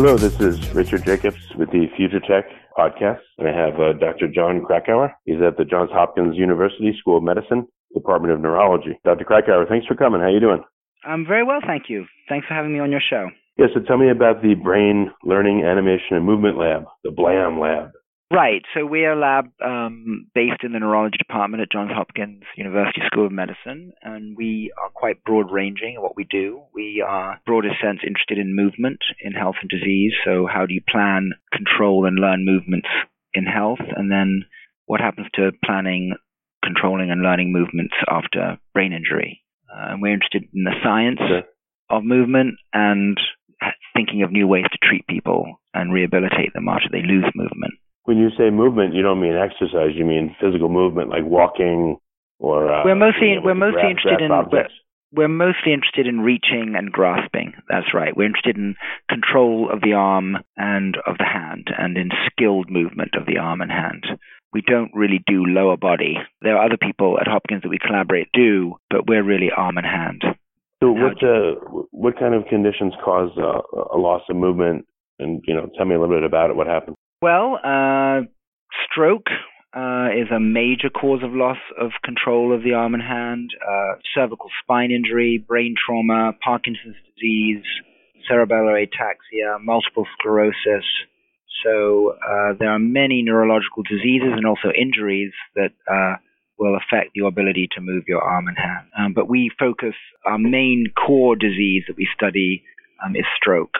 Hello, this is Richard Jacobs with the Future Tech podcast, and I have uh, Dr. John Krakauer. He's at the Johns Hopkins University School of Medicine, Department of Neurology. Dr. Krakauer, thanks for coming. How are you doing? I'm very well, thank you. Thanks for having me on your show. Yeah, so tell me about the Brain Learning, Animation, and Movement Lab, the BLAM Lab. Right. So we're a lab um, based in the neurology department at Johns Hopkins University School of Medicine, and we are quite broad ranging in what we do. We are, broadest sense, interested in movement in health and disease. So, how do you plan, control, and learn movements in health? And then, what happens to planning, controlling, and learning movements after brain injury? Uh, and we're interested in the science of movement and thinking of new ways to treat people and rehabilitate them after they lose movement. When you say movement, you don't mean exercise. You mean physical movement, like walking or. Uh, we're mostly we're mostly interested in we're, we're mostly interested in reaching and grasping. That's right. We're interested in control of the arm and of the hand, and in skilled movement of the arm and hand. We don't really do lower body. There are other people at Hopkins that we collaborate do, but we're really arm and hand. So, what uh, what kind of conditions cause uh, a loss of movement? And you know, tell me a little bit about it. What happens? Well, uh, stroke uh, is a major cause of loss of control of the arm and hand. Uh, cervical spine injury, brain trauma, Parkinson's disease, cerebellar ataxia, multiple sclerosis. So uh, there are many neurological diseases and also injuries that uh, will affect your ability to move your arm and hand. Um, but we focus our main core disease that we study um, is stroke.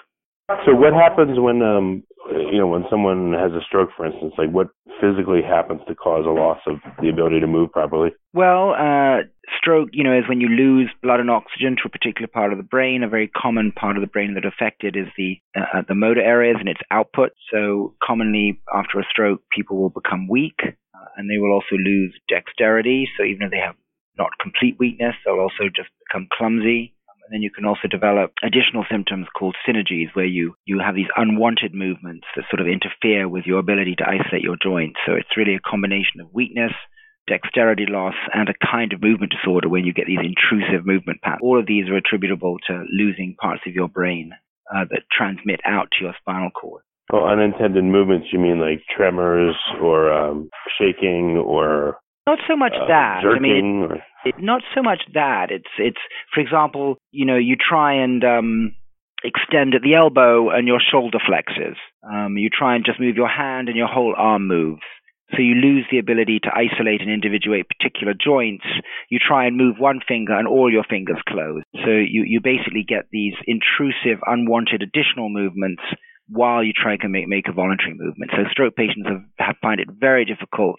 So what happens when um you know when someone has a stroke, for instance? Like what physically happens to cause a loss of the ability to move properly? Well, uh, stroke, you know, is when you lose blood and oxygen to a particular part of the brain. A very common part of the brain that affected is the uh, the motor areas and its output. So commonly after a stroke, people will become weak uh, and they will also lose dexterity. So even if they have not complete weakness, they'll also just become clumsy. And then you can also develop additional symptoms called synergies, where you, you have these unwanted movements that sort of interfere with your ability to isolate your joints. So it's really a combination of weakness, dexterity loss, and a kind of movement disorder when you get these intrusive movement patterns. All of these are attributable to losing parts of your brain uh, that transmit out to your spinal cord. Oh, unintended movements, you mean like tremors or um, shaking or not so much uh, that. I mean, it, it, not so much that. It's it's for example, you know, you try and um, extend at the elbow and your shoulder flexes. Um, you try and just move your hand and your whole arm moves. So you lose the ability to isolate and individuate particular joints. You try and move one finger and all your fingers close. So you, you basically get these intrusive, unwanted additional movements while you try to make, make a voluntary movement. So stroke patients have, have find it very difficult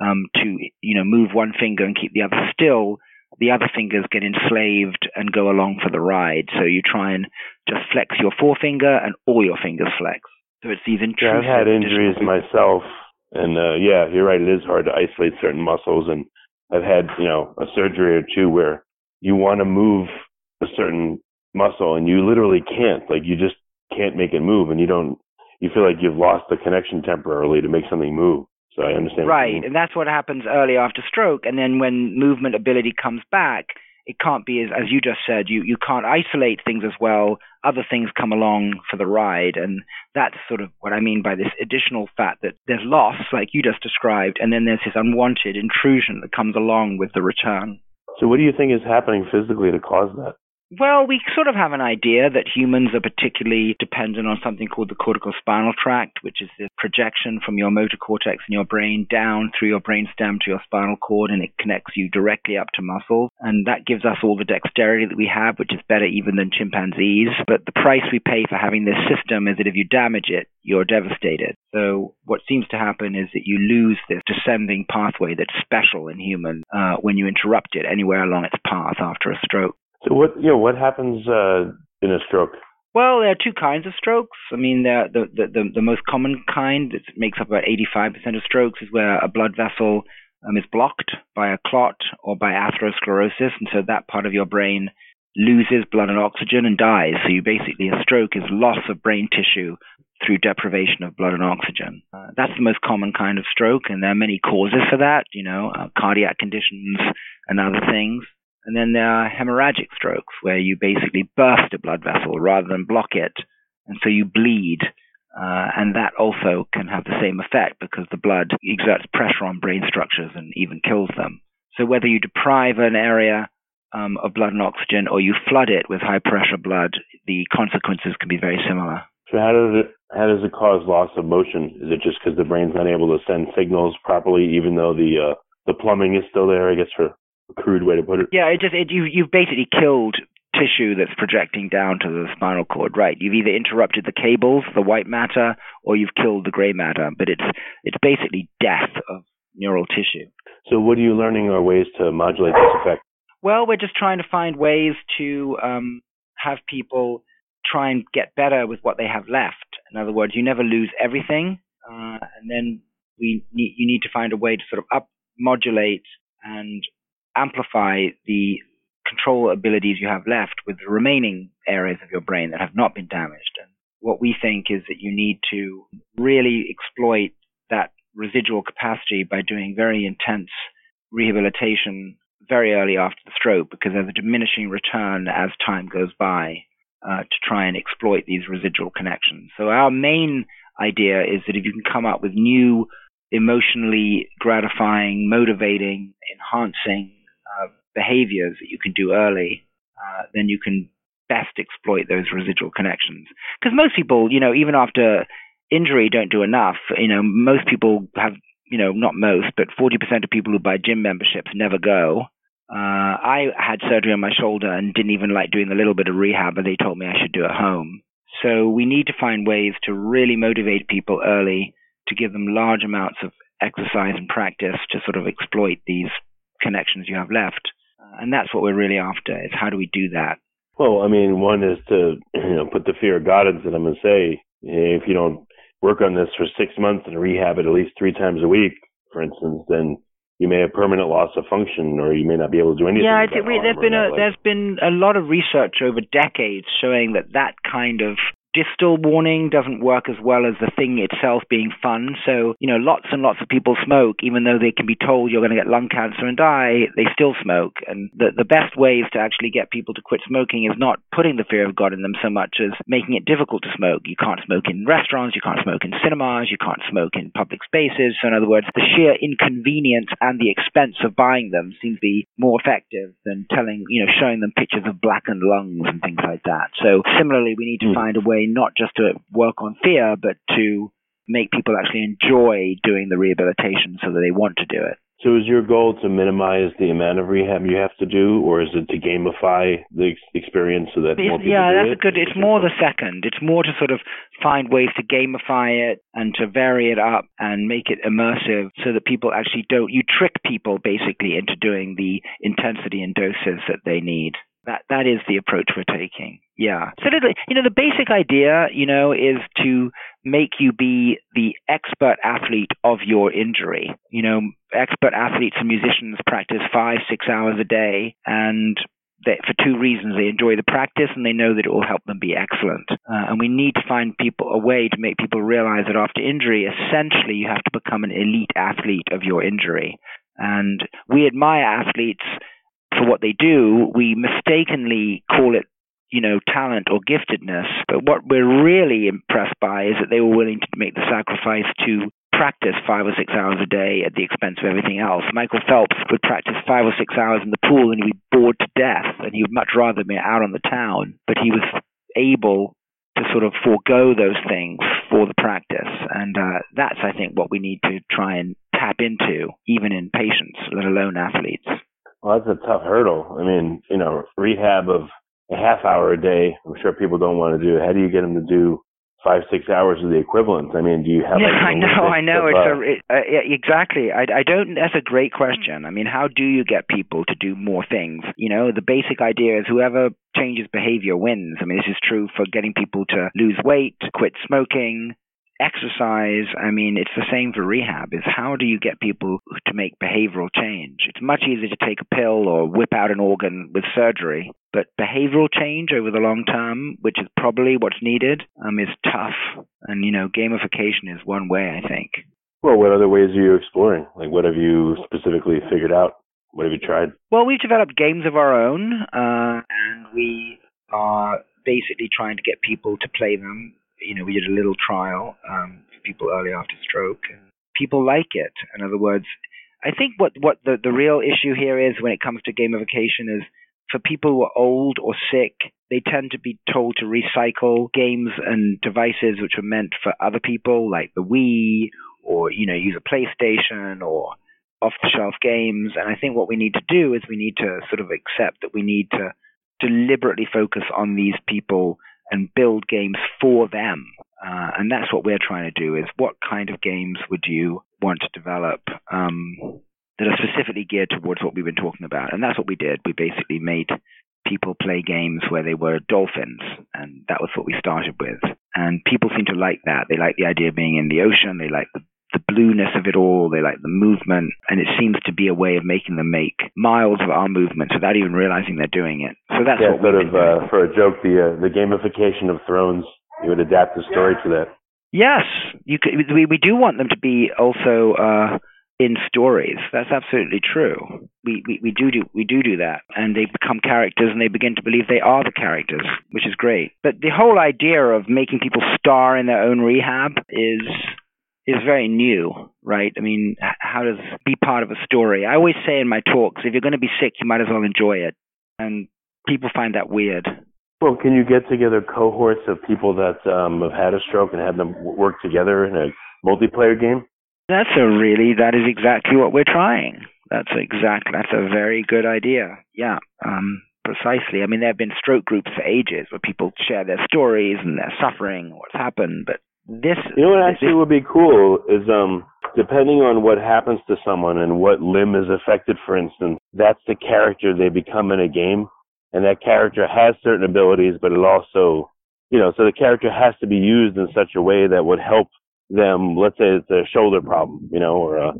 um, to you know move one finger and keep the other still, the other fingers get enslaved and go along for the ride. So you try and just flex your forefinger and all your fingers flex. So it's these intrusive. Yeah, I've had injuries myself, and uh, yeah, you're right. It is hard to isolate certain muscles, and I've had you know a surgery or two where you want to move a certain muscle and you literally can't. Like you just can't make it move, and you don't. You feel like you've lost the connection temporarily to make something move. So I understand. Right, and that's what happens early after stroke, and then when movement ability comes back, it can't be as, as you just said. You you can't isolate things as well. Other things come along for the ride, and that's sort of what I mean by this additional fact that there's loss, like you just described, and then there's this unwanted intrusion that comes along with the return. So, what do you think is happening physically to cause that? Well, we sort of have an idea that humans are particularly dependent on something called the cortical spinal tract, which is the projection from your motor cortex in your brain down through your brainstem to your spinal cord, and it connects you directly up to muscles. And that gives us all the dexterity that we have, which is better even than chimpanzees. But the price we pay for having this system is that if you damage it, you're devastated. So what seems to happen is that you lose this descending pathway that's special in humans uh, when you interrupt it anywhere along its path after a stroke. So what you know what happens uh, in a stroke? Well, there are two kinds of strokes. I mean, the, the the the most common kind that makes up about 85% of strokes is where a blood vessel um, is blocked by a clot or by atherosclerosis, and so that part of your brain loses blood and oxygen and dies. So you basically a stroke is loss of brain tissue through deprivation of blood and oxygen. Uh, that's the most common kind of stroke, and there are many causes for that. You know, uh, cardiac conditions and other things. And then there are hemorrhagic strokes, where you basically burst a blood vessel rather than block it, and so you bleed. Uh, and that also can have the same effect because the blood exerts pressure on brain structures and even kills them. So whether you deprive an area um, of blood and oxygen or you flood it with high pressure blood, the consequences can be very similar. So how does it how does it cause loss of motion? Is it just because the brain's not able to send signals properly, even though the uh, the plumbing is still there? I guess for crude way to put it. Yeah, it just it, you you've basically killed tissue that's projecting down to the spinal cord, right? You've either interrupted the cables, the white matter, or you've killed the gray matter. But it's it's basically death of neural tissue. So, what are you learning are ways to modulate this effect? Well, we're just trying to find ways to um, have people try and get better with what they have left. In other words, you never lose everything, uh, and then we need, you need to find a way to sort of up modulate and amplify the control abilities you have left with the remaining areas of your brain that have not been damaged. And what we think is that you need to really exploit that residual capacity by doing very intense rehabilitation very early after the stroke because there's a diminishing return as time goes by uh, to try and exploit these residual connections. So our main idea is that if you can come up with new emotionally gratifying, motivating, enhancing behaviors that you can do early, uh, then you can best exploit those residual connections. Because most people, you know, even after injury, don't do enough. You know, most people have, you know, not most, but 40% of people who buy gym memberships never go. Uh, I had surgery on my shoulder and didn't even like doing a little bit of rehab, and they told me I should do it home. So we need to find ways to really motivate people early to give them large amounts of exercise and practice to sort of exploit these connections you have left. Uh, and that's what we're really after is how do we do that? Well, I mean, one is to you know put the fear of God into them and say, if you don't work on this for six months and rehab it at least three times a week, for instance, then you may have permanent loss of function, or you may not be able to do anything. Yeah, I think we, there's been a there's been a lot of research over decades showing that that kind of distal warning doesn't work as well as the thing itself being fun. So, you know, lots and lots of people smoke, even though they can be told you're going to get lung cancer and die, they still smoke. And the, the best ways to actually get people to quit smoking is not putting the fear of God in them so much as making it difficult to smoke. You can't smoke in restaurants, you can't smoke in cinemas, you can't smoke in public spaces. So, in other words, the sheer inconvenience and the expense of buying them seems to be more effective than telling, you know, showing them pictures of blackened lungs and things like that. So, similarly, we need to mm. find a way not just to work on fear, but to make people actually enjoy doing the rehabilitation so that they want to do it. So is your goal to minimize the amount of rehab you have to do, or is it to gamify the experience so that more people Yeah, that's it? a good. It's more the second. It's more to sort of find ways to gamify it and to vary it up and make it immersive, so that people actually don't. You trick people basically into doing the intensity and doses that they need. That that is the approach we're taking. Yeah. So you know the basic idea, you know, is to make you be the expert athlete of your injury. You know, expert athletes and musicians practice five, six hours a day, and for two reasons. They enjoy the practice and they know that it will help them be excellent. Uh, and we need to find people a way to make people realize that after injury, essentially, you have to become an elite athlete of your injury. And we admire athletes for what they do, we mistakenly call it, you know, talent or giftedness. But what we're really impressed by is that they were willing to make the sacrifice to practice five or six hours a day at the expense of everything else. Michael Phelps would practice five or six hours in the pool and he'd be bored to death and he would much rather be out on the town. But he was able to sort of forego those things for the practice. And uh, that's, I think, what we need to try and tap into, even in patients, let alone athletes. Well, that's a tough hurdle. I mean, you know, rehab of a half hour a day, I'm sure people don't want to do. How do you get them to do five six hours of the equivalent. I mean, do you have? Yeah, like, I know, I know. It's a it, uh, yeah, exactly. I I don't. That's a great question. I mean, how do you get people to do more things? You know, the basic idea is whoever changes behavior wins. I mean, this is true for getting people to lose weight, quit smoking, exercise. I mean, it's the same for rehab. Is how do you get people to make behavioral change? It's much easier to take a pill or whip out an organ with surgery, but behavioral change over the long term, which is probably what's needed, um, is tough. And you know, gamification is one way, I think. Well, what other ways are you exploring? Like, what have you specifically figured out? What have you tried? Well, we've developed games of our own, uh, and we are basically trying to get people to play them you know, we did a little trial um, for people early after stroke, and people like it. In other words, I think what what the the real issue here is when it comes to gamification is for people who are old or sick, they tend to be told to recycle games and devices which are meant for other people, like the Wii, or you know, use a PlayStation or off-the-shelf games. And I think what we need to do is we need to sort of accept that we need to deliberately focus on these people and build games for them. Uh, and that's what we're trying to do is what kind of games would you want to develop um, that are specifically geared towards what we've been talking about? And that's what we did. We basically made people play games where they were dolphins, and that was what we started with. And people seem to like that. They like the idea of being in the ocean. They like the blueness of it all. They like the movement, and it seems to be a way of making them make miles of our movements without even realizing they're doing it. So that's yeah, what sort of uh, for a joke, the uh, the gamification of Thrones. You would adapt the story to that. Yes, you could, we we do want them to be also uh, in stories. That's absolutely true. We, we we do do we do do that, and they become characters, and they begin to believe they are the characters, which is great. But the whole idea of making people star in their own rehab is is very new, right? I mean, how does be part of a story? I always say in my talks, if you're going to be sick, you might as well enjoy it, and people find that weird. Well, can you get together cohorts of people that um, have had a stroke and have them work together in a multiplayer game? That's a really that is exactly what we're trying. That's exactly that's a very good idea. Yeah, um, precisely. I mean, there have been stroke groups for ages where people share their stories and their suffering, what's happened. But this, You know what actually would be cool is um depending on what happens to someone and what limb is affected, for instance, that's the character they become in a game, and that character has certain abilities, but it also, you know, so the character has to be used in such a way that would help them. Let's say it's a shoulder problem, you know, or a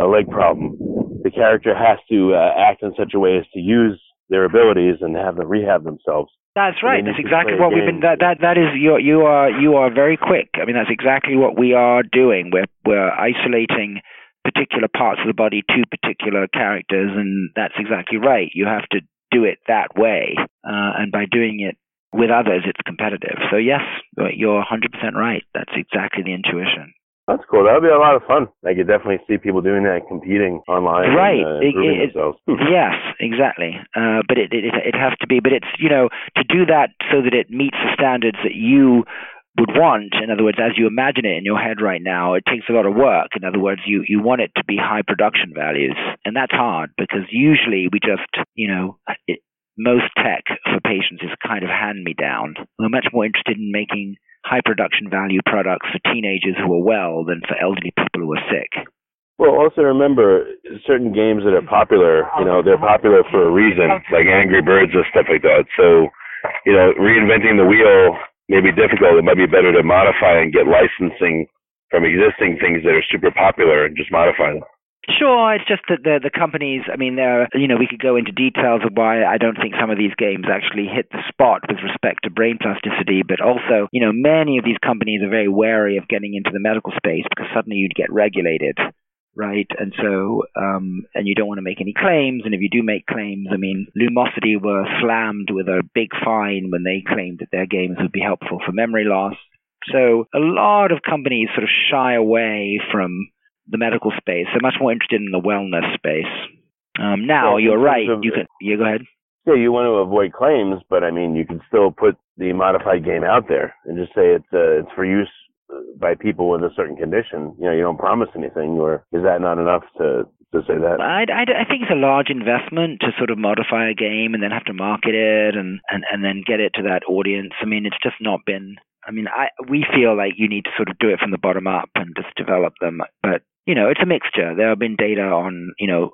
a leg problem. The character has to uh, act in such a way as to use their abilities and have them rehab themselves. That's right. That's exactly what we've been. That that that is you. You are you are very quick. I mean, that's exactly what we are doing. We're we're isolating particular parts of the body to particular characters, and that's exactly right. You have to do it that way, uh, and by doing it with others, it's competitive. So yes, you're 100% right. That's exactly the intuition. That's cool. That would be a lot of fun. I could definitely see people doing that, competing online, Right. and, uh, It- it- themselves. Yes, exactly. Uh, but it, it it has to be. But it's you know to do that so that it meets the standards that you would want. In other words, as you imagine it in your head right now, it takes a lot of work. In other words, you you want it to be high production values, and that's hard because usually we just you know. It, most tech for patients is kind of hand me down. We're much more interested in making high production value products for teenagers who are well than for elderly people who are sick. Well, also remember certain games that are popular. You know, they're popular for a reason, like Angry Birds or stuff like that. So, you know, reinventing the wheel may be difficult. It might be better to modify and get licensing from existing things that are super popular and just modify them. Sure, it's just that the the companies. I mean, there. You know, we could go into details of why I don't think some of these games actually hit the spot with respect to brain plasticity. But also, you know, many of these companies are very wary of getting into the medical space because suddenly you'd get regulated, right? And so, um, and you don't want to make any claims. And if you do make claims, I mean, Lumosity were slammed with a big fine when they claimed that their games would be helpful for memory loss. So a lot of companies sort of shy away from the medical space. They're much more interested in the wellness space. Um, now Yeah, you're right. of- You can. You go ahead. Yeah, you want to avoid claims, but I mean, you can still put the modified game out there and just say it's uh, it's for use by people with a certain condition. You know, you don't promise anything, or is that not enough to to say that? I, I, I think it's a large investment to sort of modify a game and then have to market it and, and, and then get it to that audience. I mean, it's just not been. I mean, I we feel like you need to sort of do it from the bottom up and just develop them. But you know, it's a mixture. There have been data on you know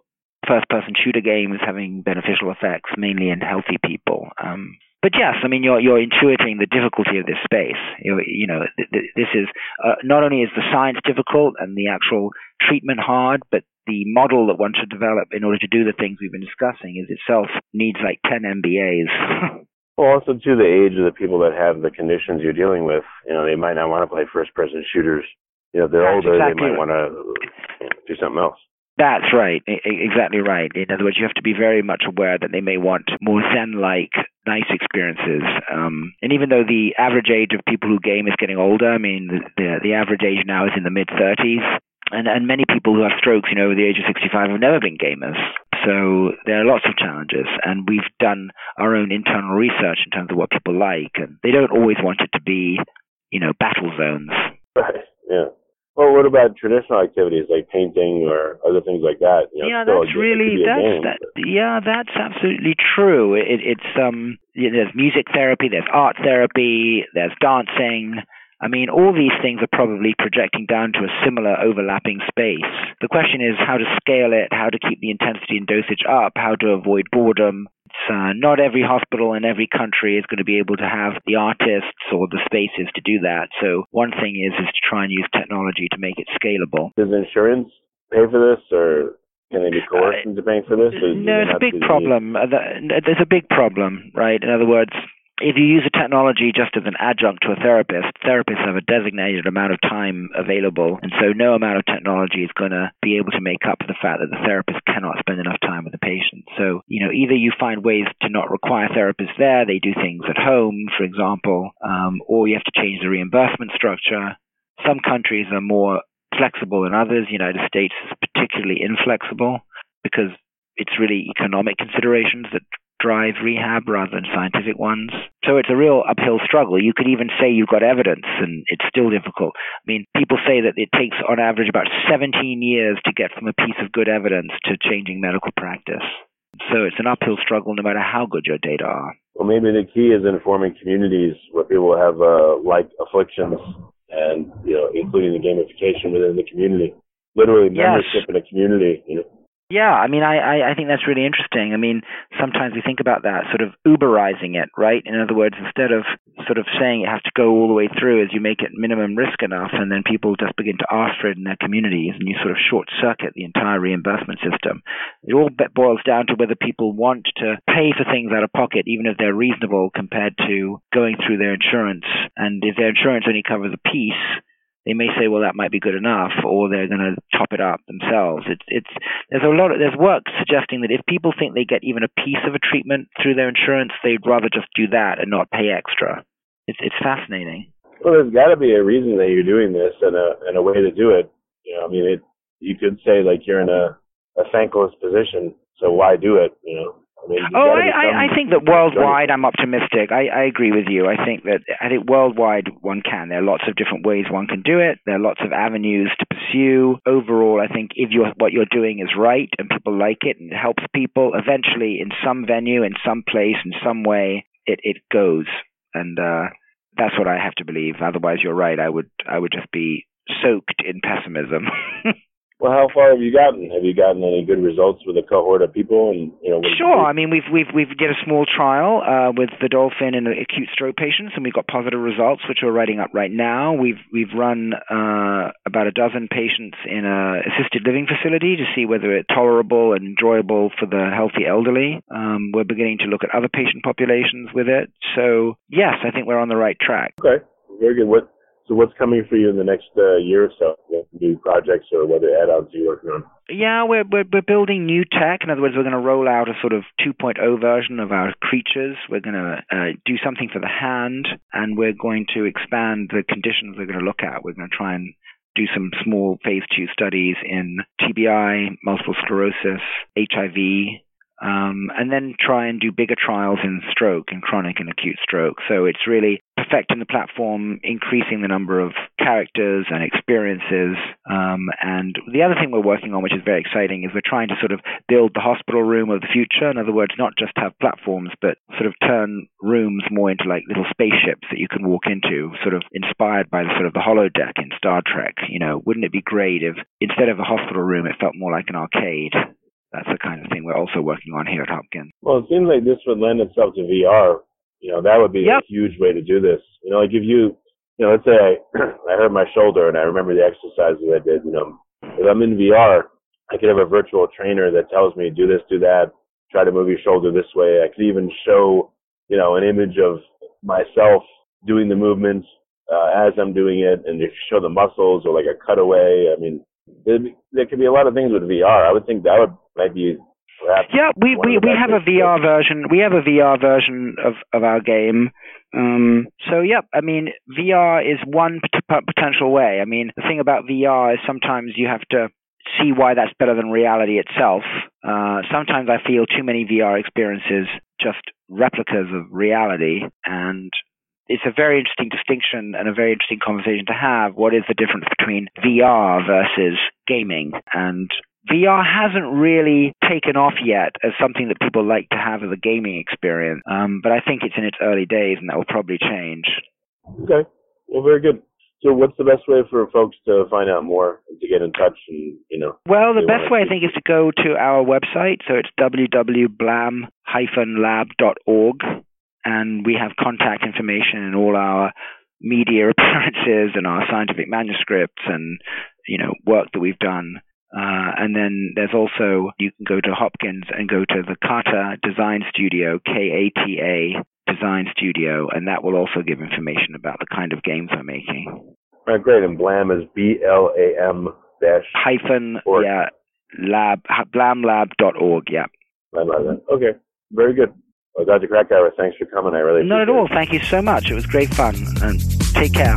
first-person shooter games having beneficial effects, mainly in healthy people. Um, but yes, I mean you're you're intuiting the difficulty of this space. You, you know, th- th- this is uh, not only is the science difficult and the actual treatment hard, but the model that one should develop in order to do the things we've been discussing is itself needs like 10 MBAs. Well, also to the age of the people that have the conditions you're dealing with. You know, they might not want to play first-person shooters. You know, they're That's older, exactly they might want to do something else. That's right, exactly right. In other words, you have to be very much aware that they may want more Zen-like, nice experiences. Um, and even though the average age of people who game is getting older, I mean, the the, the average age now is in the mid 30s. And, and many people who have strokes, you know, over the age of 65 have never been gamers. So there are lots of challenges, and we've done our own internal research in terms of what people like, and they don't always want it to be, you know, battle zones. Right. Yeah. Well, what about traditional activities like painting or other things like that? You know, yeah, that's really that's game, that. but- Yeah, that's absolutely true. It, it's um, yeah, there's music therapy, there's art therapy, there's dancing. I mean, all these things are probably projecting down to a similar overlapping space. The question is how to scale it, how to keep the intensity and dosage up, how to avoid boredom. It's, uh, not every hospital in every country is going to be able to have the artists or the spaces to do that. So one thing is is to try and use technology to make it scalable. Does insurance pay for this, or can they be coerced into paying for this? No, it's a big see the need? problem. Uh, the- There's a big problem, right? In other words, if you use a technology just as an adjunct to a therapist, therapists have a designated amount of time available, and so no amount of technology is going to be able to make up for the fact that the therapist cannot spend enough time with the patient. So, you know, either you find ways to not require therapists there, they do things at home, for example, um, or you have to change the reimbursement structure. Some countries are more flexible than others. The United States is particularly inflexible because it's really economic considerations that drive rehab rather than scientific ones. So it's a real uphill struggle. You could even say you've got evidence and it's still difficult. I mean, people say that it takes on average about 17 years to get from a piece of good evidence to changing medical practice. So it's an uphill struggle no matter how good your data are. Well, maybe the key is informing communities where people have uh, like afflictions, and you know, including the gamification within the community. Literally, Yes. membership in a community. You know, Yeah, I mean, I, I, I think that's really interesting. I mean, sometimes we think about that, sort of Uberizing it, right? In other words, instead of sort of saying it has to go all the way through as you make it minimum risk enough, and then people just begin to ask for it in their communities, and you sort of short circuit the entire reimbursement system. It all boils down to whether people want to pay for things out of pocket, even if they're reasonable compared to going through their insurance. And if their insurance only covers a piece, they may say, well, that might be good enough, or they're going to top it up themselves. It's it's there's a lot of there's work suggesting that if people think they get even a piece of a treatment through their insurance, they'd rather just do that and not pay extra. It's it's fascinating. well, there's got to be a reason that you're doing this and a and a way to do it. You know, I mean, it. You could say like you're in a a thankless position, so why do it? You know, I mean, Oh, I, I, I think that worldwide, I'm optimistic. I, I agree with you. I think that I think worldwide one can. There are lots of different ways one can do it. There are lots of avenues to pursue. Overall, I think if you're, what you're doing is right and people like it and it helps people, eventually in some venue, in some place, in some way, it, it goes. And uh, that's what I have to believe. Otherwise, you're right. I would I would just be soaked in pessimism. Well, how far have you gotten? Have you gotten any good results with a cohort of people? And you know, Sure. I mean, we've we've we've did a small trial uh, with the dolphin and acute stroke patients, and we've got positive results, which we're writing up right now. We've we've run uh, about a dozen patients in a assisted living facility to see whether it's tolerable and enjoyable for the healthy elderly. Um, we're beginning to look at other patient populations with it. So yes, I think we're on the right track. Okay, very good. What? So what's coming for you in the next uh, year or so? New projects or what add-ons are you working on? Yeah, we're, we're we're building new tech. In other words, we're going to roll out a sort of 2.0 version of our creatures. We're going to uh, do something for the hand, and we're going to expand the conditions we're going to look at. We're going to try and do some small phase two studies in TBI, multiple sclerosis, HIV, um, and then try and do bigger trials in stroke, in chronic and acute stroke. So it's really perfecting the platform, increasing the number of characters and experiences. Um, and the other thing we're working on, which is very exciting, is we're trying to sort of build the hospital room of the future. In other words, not just have platforms, but sort of turn rooms more into like little spaceships that you can walk into, sort of inspired by the sort of the holodeck in Star Trek. You know, wouldn't it be great if instead of a hospital room, it felt more like an arcade? That's the kind of thing we're also working on here at Hopkins. Well, it seems like this would lend itself to VR. You know, that would be yep. a huge way to do this. You know, like if you, you know, let's say I, I hurt my shoulder and I remember the exercises I did. You know, if I'm in VR, I could have a virtual trainer that tells me do this, do that, try to move your shoulder this way. I could even show, you know, an image of myself doing the movements uh, as I'm doing it, and show the muscles or like a cutaway. I mean, there could be a lot of things with VR. I would think that would maybe. Yeah, we we, we have a VR version. We have a VR version of of our game. Um, so yeah, I mean, VR is one potential way. I mean, the thing about VR is sometimes you have to see why that's better than reality itself. Uh, sometimes I feel too many VR experiences just replicas of reality, and it's a very interesting distinction and a very interesting conversation to have. What is the difference between VR versus gaming? And VR hasn't really taken off yet as something that people like to have as a gaming experience. Um, but I think it's in its early days, and that will probably change. Okay. Well, very good. So, what's the best way for folks to find out more, and to get in touch, and you know? Well, the best way I think is to go to our website. So it's www.blam-lab.org, and we have contact information and all our media appearances and our scientific manuscripts and you know work that we've done. Uh, and then there's also, you can go to Hopkins and go to the Kata Design Studio, K A T A Design Studio, and that will also give information about the kind of games we're making. All right, great. And Blam is B L A M dash hyphen org. yeah lab blamlab.org. Yeah. Blam Okay, very good. Well, Dr. Krakauer, thanks for coming. I really not at all. Thank you so much. It was great fun, and take care.